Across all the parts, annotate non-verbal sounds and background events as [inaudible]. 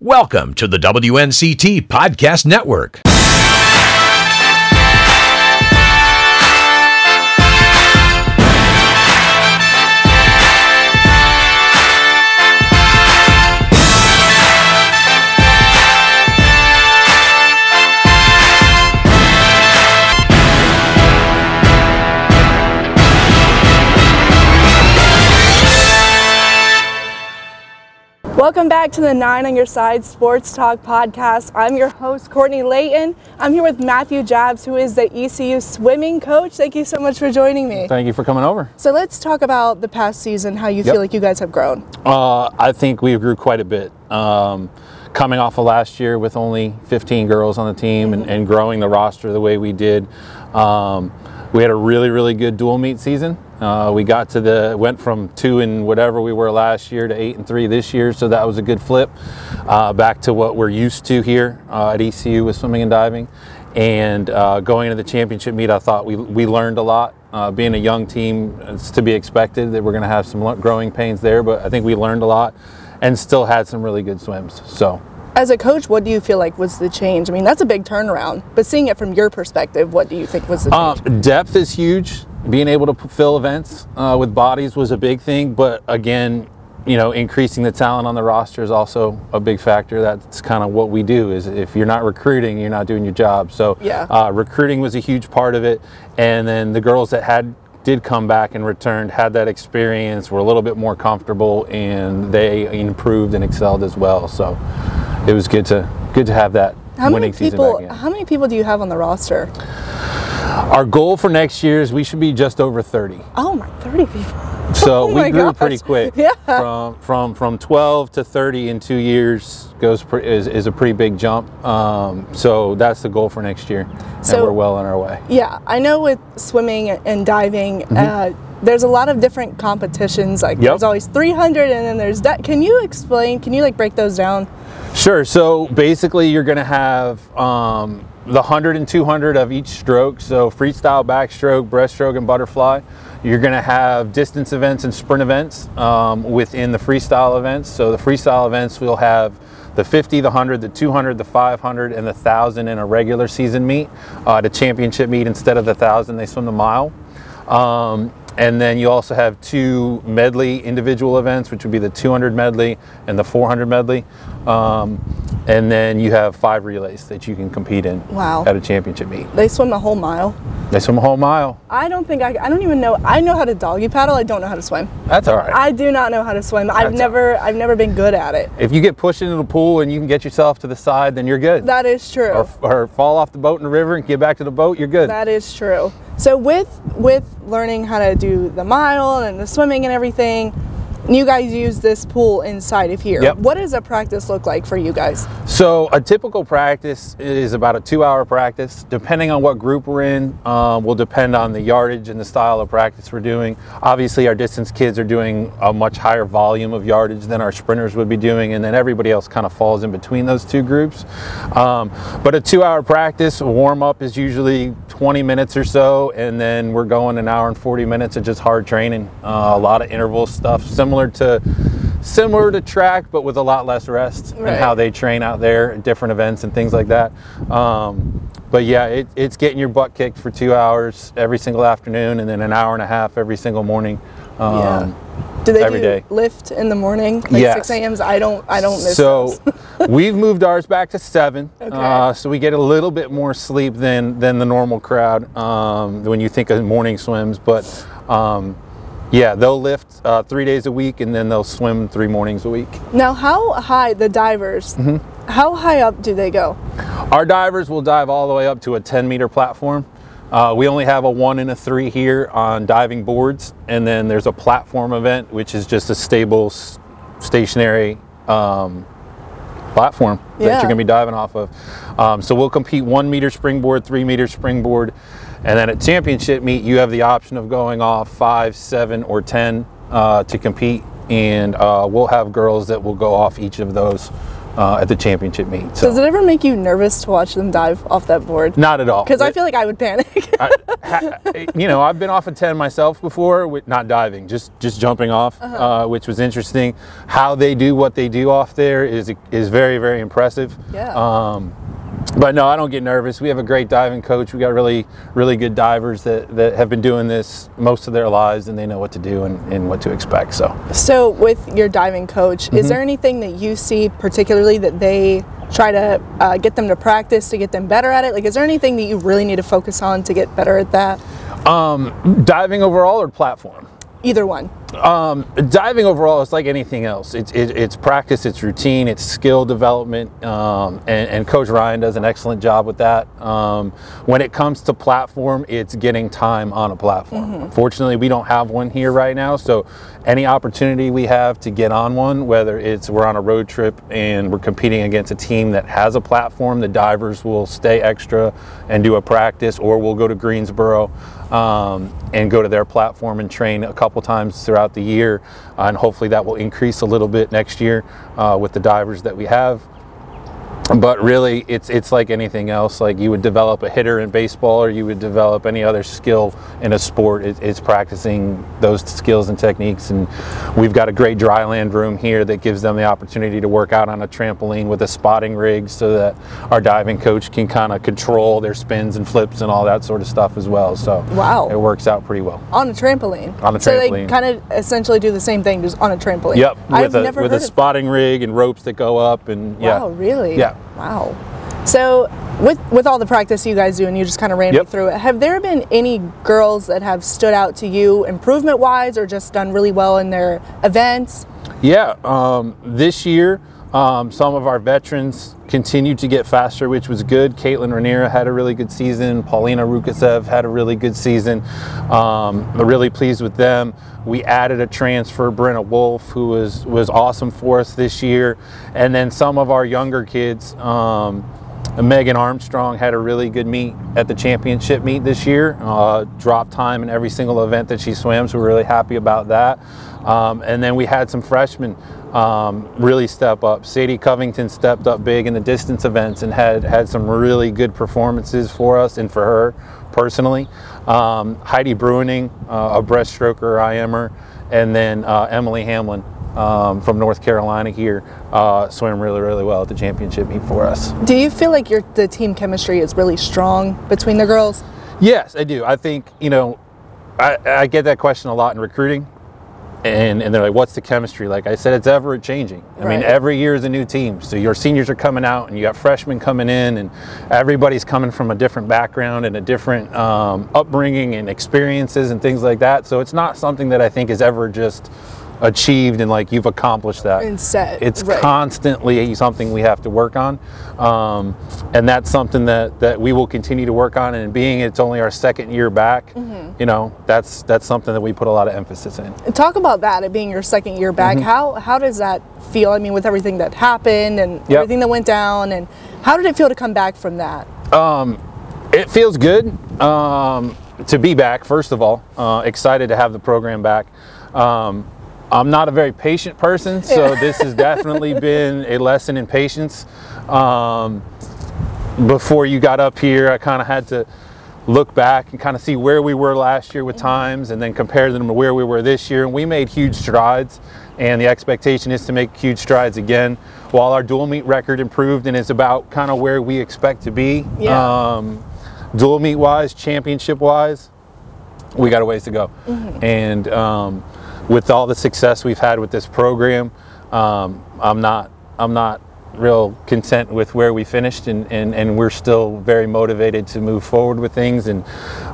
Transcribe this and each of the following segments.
Welcome to the WNCT Podcast Network. Welcome back to the Nine on Your Side Sports Talk podcast. I'm your host, Courtney Layton. I'm here with Matthew Jabs, who is the ECU swimming coach. Thank you so much for joining me. Thank you for coming over. So let's talk about the past season, how you Yep. feel like you guys have grown. Uh, I think we grew quite a bit. Um, coming off of last year with only 15 girls on the team and, and growing the roster the way we did, um, we had a really, really good dual meet season. Uh, we got to the went from two and whatever we were last year to eight and three this year, so that was a good flip uh, back to what we're used to here uh, at ECU with swimming and diving. And uh, going into the championship meet, I thought we, we learned a lot. Uh, being a young team, it's to be expected that we're going to have some growing pains there, but I think we learned a lot and still had some really good swims. So, As a coach, what do you feel like was the change? I mean, that's a big turnaround, but seeing it from your perspective, what do you think was the change? um, depth is huge. Being able to fill events uh, with bodies was a big thing, but again, you know, increasing the talent on the roster is also a big factor. That's kind of what we do. Is if you're not recruiting, you're not doing your job. So, Yeah. uh, recruiting was a huge part of it, and then the girls that had did come back and returned had that experience, were a little bit more comfortable, and they improved and excelled as well. So, it was good to good to have that how winning many season people? back again. How many people do you have on the roster? Our goal for next year is we should be just over 30. Oh my, 30 people. [laughs] So Oh we grew gosh. pretty quick. Yeah. From from from 12 to 30 in two years goes pre- is, is a pretty big jump. Um, so that's the goal for next year, So- and we're well on our way. Yeah, I know with swimming and diving, uh, there's a lot of different competitions. Like. Yep. there's always 300, and then there's that. Can you explain? Can you like break those down? Sure. So basically, you're going to have um, the 100 and 200 of each stroke. So freestyle, backstroke, breaststroke, and butterfly. You're going to have distance events and sprint events um, within the freestyle events. So the freestyle events will have the 50, the 100, the 200, the 500, and the 1,000 in a regular season meet. Uh, the championship meet, instead of the 1,000, they swim the mile. Um, and then you also have two medley individual events, which would be the 200 medley and the 400 medley. Um, and then you have five relays that you can compete in Wow. at a championship meet. They swim a whole mile. They swim a whole mile. I don't think I. I don't even know. I know how to doggy paddle. I don't know how to swim. That's all right. I do not know how to swim. I've That's never. I've never been good at it. if you get pushed into the pool and you can get yourself to the side, then you're good. That is true. or, or fall off the boat in the river and get back to the boat, you're good. That is true. So with with learning how to do the mile and the swimming and everything, you guys use this pool inside of here. Yep. What does a practice look like for you guys? So a typical practice is about a two-hour practice. Depending on what group we're in, um, will depend on the yardage and the style of practice we're doing. Obviously, our distance kids are doing a much higher volume of yardage than our sprinters would be doing, and then everybody else kind of falls in between those two groups. Um, but a two-hour practice warm-up is usually 20 minutes or so, and then we're going an hour and 40 minutes of just hard training. Uh, a lot of interval stuff, similar to similar to track, but with a lot less rest Right. and how they train out there different events and things like that. Um, but yeah, it, it's getting your butt kicked for two hours every single afternoon, and then an hour and a half every single morning. Um, Do they every do day. lift in the morning, like Yes. 6 a.m.s? I don't. I don't miss So [laughs] we've moved ours back to seven, Okay. uh, so we get a little bit more sleep than than the normal crowd um, when you think of morning swims. But um, yeah, they'll lift uh, three days a week, and then they'll swim three mornings a week. Now, how high the divers? Mm-hmm. How high up do they go? Our divers will dive all the way up to a 10 meter platform. Uh, we only have a one and a three here on diving boards, and then there's a platform event, which is just a stable, stationary um, platform that you're going to be diving off of. Um, so we'll compete one meter springboard, three meter springboard, and then at championship meet, you have the option of going off five, seven, or 10 uh, to compete, and uh, we'll have girls that will go off each of those uh, at the championship meet. So Does it ever make you nervous to watch them dive off that board? not at all. Because I feel like I would panic. [laughs] I, ha, you know, I've been off a 10 myself before, with not diving, just just jumping off, Uh-huh. uh, which was interesting. How they do what they do off there is is very very impressive. Yeah. Um, but no, I don't get nervous. We have a great diving coach. We got really really good divers that, that have been doing this most of their lives, and they know what to do and, and what to expect. So. so, with your diving coach, Mm-hmm. is there anything that you see particularly that they try to uh, get them to practice to get them better at it? Like, is there anything that you really need to focus on to get better at that? Diving overall or platform? Either one. Um, diving overall is like anything else. It's it, it's practice, it's routine, it's skill development, um, and, and Coach Ryan does an excellent job with that. Um, when it comes to platform, it's getting time on a platform. Fortunately, we don't have one here right now, so any opportunity we have to get on one, whether it's we're on a road trip and we're competing against a team that has a platform, the divers will stay extra and do a practice, or we'll go to Greensboro um, and go to their platform and train a couple times throughout the year. Uh, and hopefully that will increase a little bit next year uh, with the divers that we have. But really, it's it's like anything else. Like you would develop a hitter in baseball, or you would develop any other skill in a sport. It, it's practicing those skills and techniques. And we've got a great dry land room here that gives them the opportunity to work out on a trampoline with a spotting rig, so that our diving coach can kind of control their spins and flips and all that sort of stuff as well. So Wow. it works out pretty well. On a trampoline. On a trampoline So they kind of essentially do the same thing, just on a trampoline. Yep, I've with a never with a spotting rig and ropes that go up and yeah. Wow, really? Yeah. Wow. So, with with all the practice you guys do, and you just kind of ran Yep. me through it, have there been any girls that have stood out to you improvement wise, or just done really well in their events? Yeah, um, this year, um, some of our veterans continued to get faster, which was good. Caitlin Raniera had a really good season. Paulina Rukasev had a really good season. Um, really pleased with them. We added a transfer, Brenna Wolf, who was was awesome for us this year, and then some of our younger kids. Um, Megan Armstrong had a really good meet at the championship meet this year. Uh, drop time in every single event that she swam, so we're really happy about that. Um, and then we had some freshmen um, really step up. Sadie Covington stepped up big in the distance events and had had some really good performances for us and for her personally. Um, Heidi Bruining, uh, a breaststroker, I am her, and then uh, Emily Hamlin um, from North Carolina here uh, swam really, really well at the championship meet for us. Do you feel like your the team chemistry is really strong between the girls? Yes, I do. I think, you know, I, I get that question a lot in recruiting. And, and they're like, what's the chemistry? Like I said, it's ever changing. I mean, every year is a new team. So your seniors are coming out and you got freshmen coming in, and everybody's coming from a different background and a different um, upbringing and experiences and things like that. So it's not something that I think is ever just achieved and like you've accomplished that. And set, It's right. constantly something we have to work on. Um, and that's something that, that we will continue to work on. And being it's only our second year back, Mm-hmm. you know, that's that's something that we put a lot of emphasis in. Talk about that. It being your second year back. Mm-hmm. How how does that feel? I mean, with everything that happened and Yep. everything that went down, and how did it feel to come back from that? It feels good um, to be back, first of all. Uh, excited to have the program back. Um, I'm not a very patient person, so this has definitely [laughs] been a lesson in patience. Um, before you got up here, I kind of had to look back and kind of see where we were last year with times and then compare them to where we were this year. And we made huge strides, and the expectation is to make huge strides again. While our dual meet record improved and is about kind of where we expect to be, Yeah. um, dual meet wise, championship wise, we got a ways to go. And um, with all the success we've had with this program, um, I'm not I'm not real content with where we finished, and, and, and we're still very motivated to move forward with things. And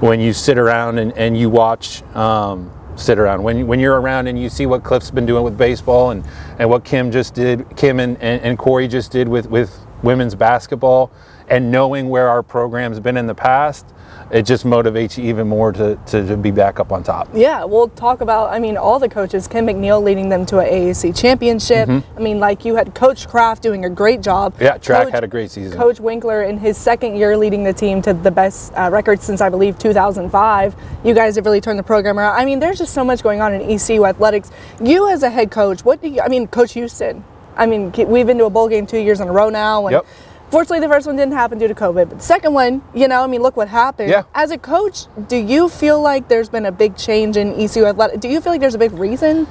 when you sit around and, and you watch. Um, sit around when, when you're around and you see what cliff's been doing with baseball and, and what kim just did kim and, and, and corey just did with, with women's basketball and knowing where our program's been in the past it just motivates you even more to, to, to be back up on top. Yeah, we'll talk about. I mean, all the coaches. Kim McNeill leading them to an AAC championship. I mean, like you had Coach Kraft doing a great job. Mm-hmm. Yeah, track Coach- had a great season. Coach Winkler in his second year leading the team to the best uh, record since I believe 2005. You guys have really turned the program around. I mean, there's just so much going on in ECU athletics. You as a head coach, what do you? I mean, Coach Houston. I mean, we've been to a bowl game two years in a row now. And Yep. Fortunately, the first one didn't happen due to COVID, but the second one, you know, I mean, look what happened. Yeah. As a coach, do you feel like there's been a big change in ECU athletic? Do you feel like there's a big reason?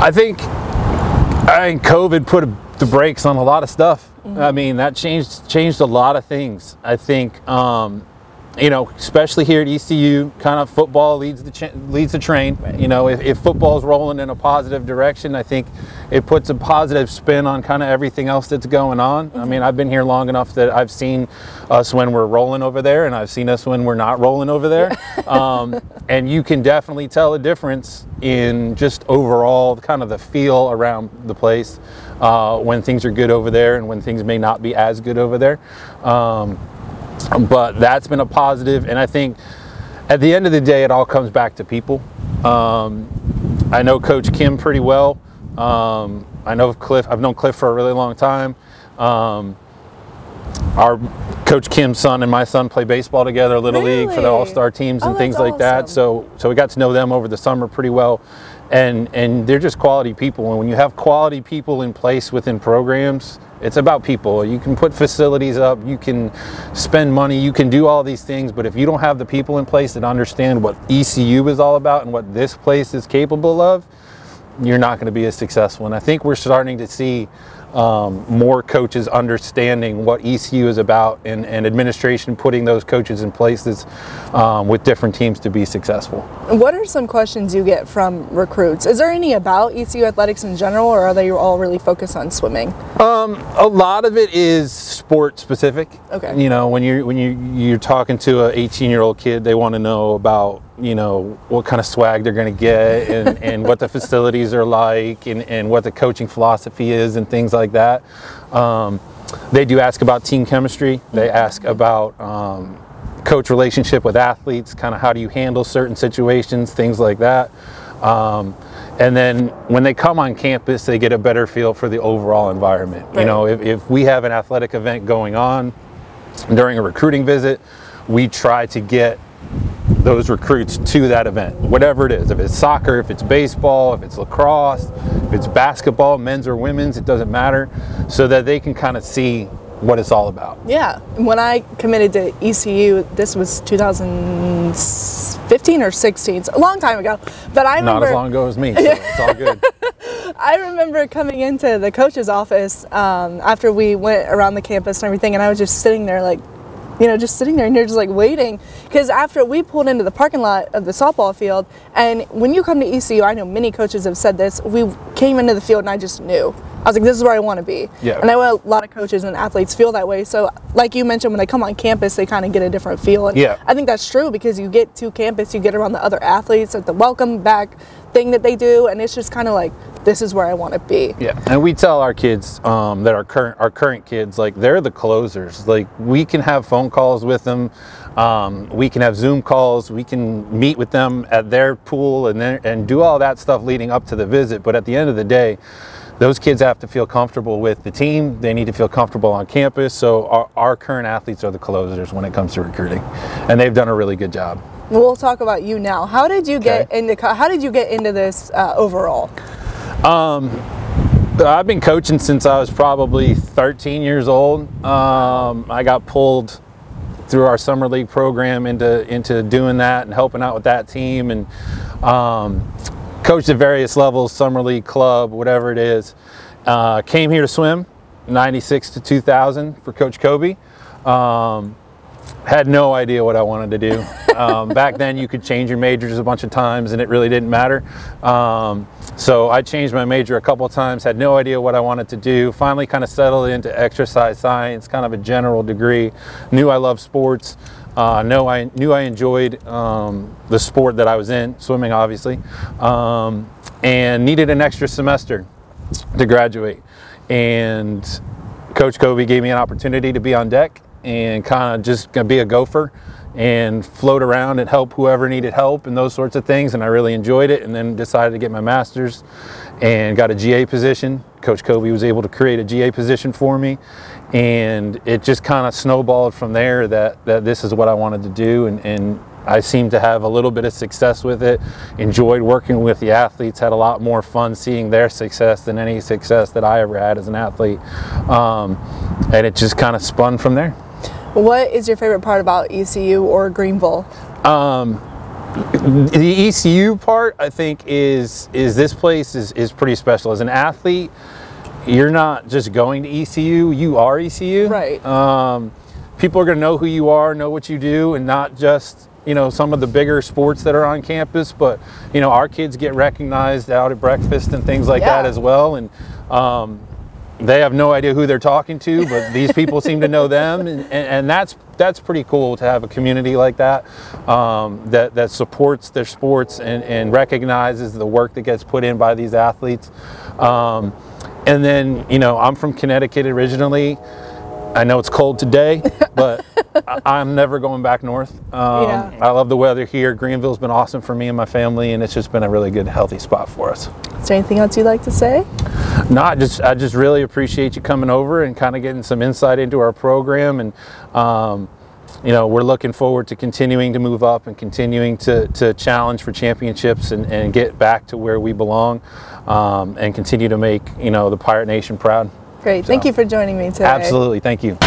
I think I think COVID put the brakes on a lot of stuff. I mean, that changed changed a lot of things. I think, um, you know, especially here at ECU, kind of football leads the cha- leads the train. You know, if, if football is rolling in a positive direction, I think it puts a positive spin on kind of everything else that's going on. I mean, I've been here long enough that I've seen us when we're rolling over there, and I've seen us when we're not rolling over there. [laughs] um, and you can definitely tell a difference in just overall kind of the feel around the place uh, when things are good over there and when things may not be as good over there. Um, but that's been a positive, and I think at the end of the day, it all comes back to people. Um, I know Coach Kim pretty well. Um, I know Cliff. I've known Cliff for a really long time. Um, our Coach Kim's son and my son play baseball together, little league for the all-star teams Oh, and things that's like that. So, so we got to know them over the summer pretty well, and and they're just quality people. And when you have quality people in place within programs, it's about people. You can put facilities up, you can spend money, you can do all these things, but if you don't have the people in place that understand what ECU is all about and what this place is capable of, you're not going to be as successful. And I think we're starting to see um, more coaches understanding what ECU is about and, and administration putting those coaches in places um, with different teams to be successful. What are some questions you get from recruits? Is there any about ECU athletics in general, or are they all really focused on swimming? A lot of it is sport specific. Okay. You know, when you're when you you're talking to a 18 year old kid, they want to know about you know what kind of swag they're going to get and, [laughs] and what the facilities are like and, and what the coaching philosophy is and things like that. Um, they do ask about team chemistry. They ask about um, coach relationship with athletes, kind of how do you handle certain situations, things like that. Um, and then when they come on campus, they get a better feel for the overall environment. You know, if, if we have an athletic event going on during a recruiting visit, we try to get those recruits to that event, whatever it is. If it's soccer, if it's baseball, if it's lacrosse, if it's basketball, men's or women's, it doesn't matter, so that they can kind of see what it's all about. Yeah. When I committed to ECU, this was 2015 or 16, so a long time ago. But I remember. Not as long ago as me, so [laughs] it's all good. [laughs] I remember coming into the coach's office um, after we went around the campus and everything, and I was just sitting there, like, you know, just sitting there, and you're just like waiting. Because after we pulled into the parking lot of the softball field, and when you come to ECU, I know many coaches have said this, we came into the field and I just knew. I was like, this is where I want to be. Yeah. And I know a lot of coaches and athletes feel that way. So, like you mentioned, when they come on campus, they kind of get a different feel. And Yeah. I think that's true because you get to campus, you get around the other athletes at the welcome back thing that they do, and it's just kind of like, this is where I want to be. Yeah, and we tell our kids um, that our current our current kids like they're the closers. Like we can have phone calls with them, um, we can have Zoom calls, we can meet with them at their pool and their, and do all that stuff leading up to the visit. But at the end of the day, those kids have to feel comfortable with the team. They need to feel comfortable on campus. So our, our current athletes are the closers when it comes to recruiting, and they've done a really good job. We'll talk about you now. How did you get into how did you get into this uh, overall? I've been coaching since I was probably 13 years old. Um, I got pulled through our summer league program into into doing that and helping out with that team and um, coached at various levels, summer league, club, whatever it is. Uh, came here to swim, 96 to 2000 for Coach Kobe. Um, had no idea what I wanted to do. [laughs] Um, back then, you could change your majors a bunch of times, and it really didn't matter. Um, so I changed my major a couple of times. Had no idea what I wanted to do. Finally, kind of settled into exercise science, kind of a general degree. Knew I loved sports. Uh, know I knew I enjoyed um, the sport that I was in, swimming, obviously, um, and needed an extra semester to graduate. And Coach Kobe gave me an opportunity to be on deck and kind of just be a gopher and float around and help whoever needed help and those sorts of things. And I really enjoyed it. And then decided to get my master's and got a GA position. Coach Kobe was able to create a GA position for me. And it just kind of snowballed from there that, that this is what I wanted to do. And, and I seemed to have a little bit of success with it. Enjoyed working with the athletes. Had a lot more fun seeing their success than any success that I ever had as an athlete. Um, and it just kind of spun from there. What is your favorite part about ECU or Greenville? the ECU part, I think, is is this place is, is pretty special. As an athlete, you're not just going to ECU; you are ECU. Right. Um, people are going to know who you are, know what you do, and not just you know some of the bigger sports that are on campus, but you know our kids get recognized out at breakfast and things like that as well, and. Um, they have no idea who they're talking to, but these people seem to know them, and, and, and that's that's pretty cool to have a community like that um, that that supports their sports and, and recognizes the work that gets put in by these athletes. Um, and then you know I'm from Connecticut originally. I know it's cold today, [laughs] but I- I'm never going back north. Um, Yeah. I love the weather here. Greenville's been awesome for me and my family, and it's just been a really good, healthy spot for us. Is there anything else you'd like to say? No, I just I just really appreciate you coming over and kind of getting some insight into our program, and um, you know we're looking forward to continuing to move up and continuing to, to challenge for championships and, and get back to where we belong, um, and continue to make you know the Pirate Nation proud. Great. Thank you for joining me today. Absolutely, thank you.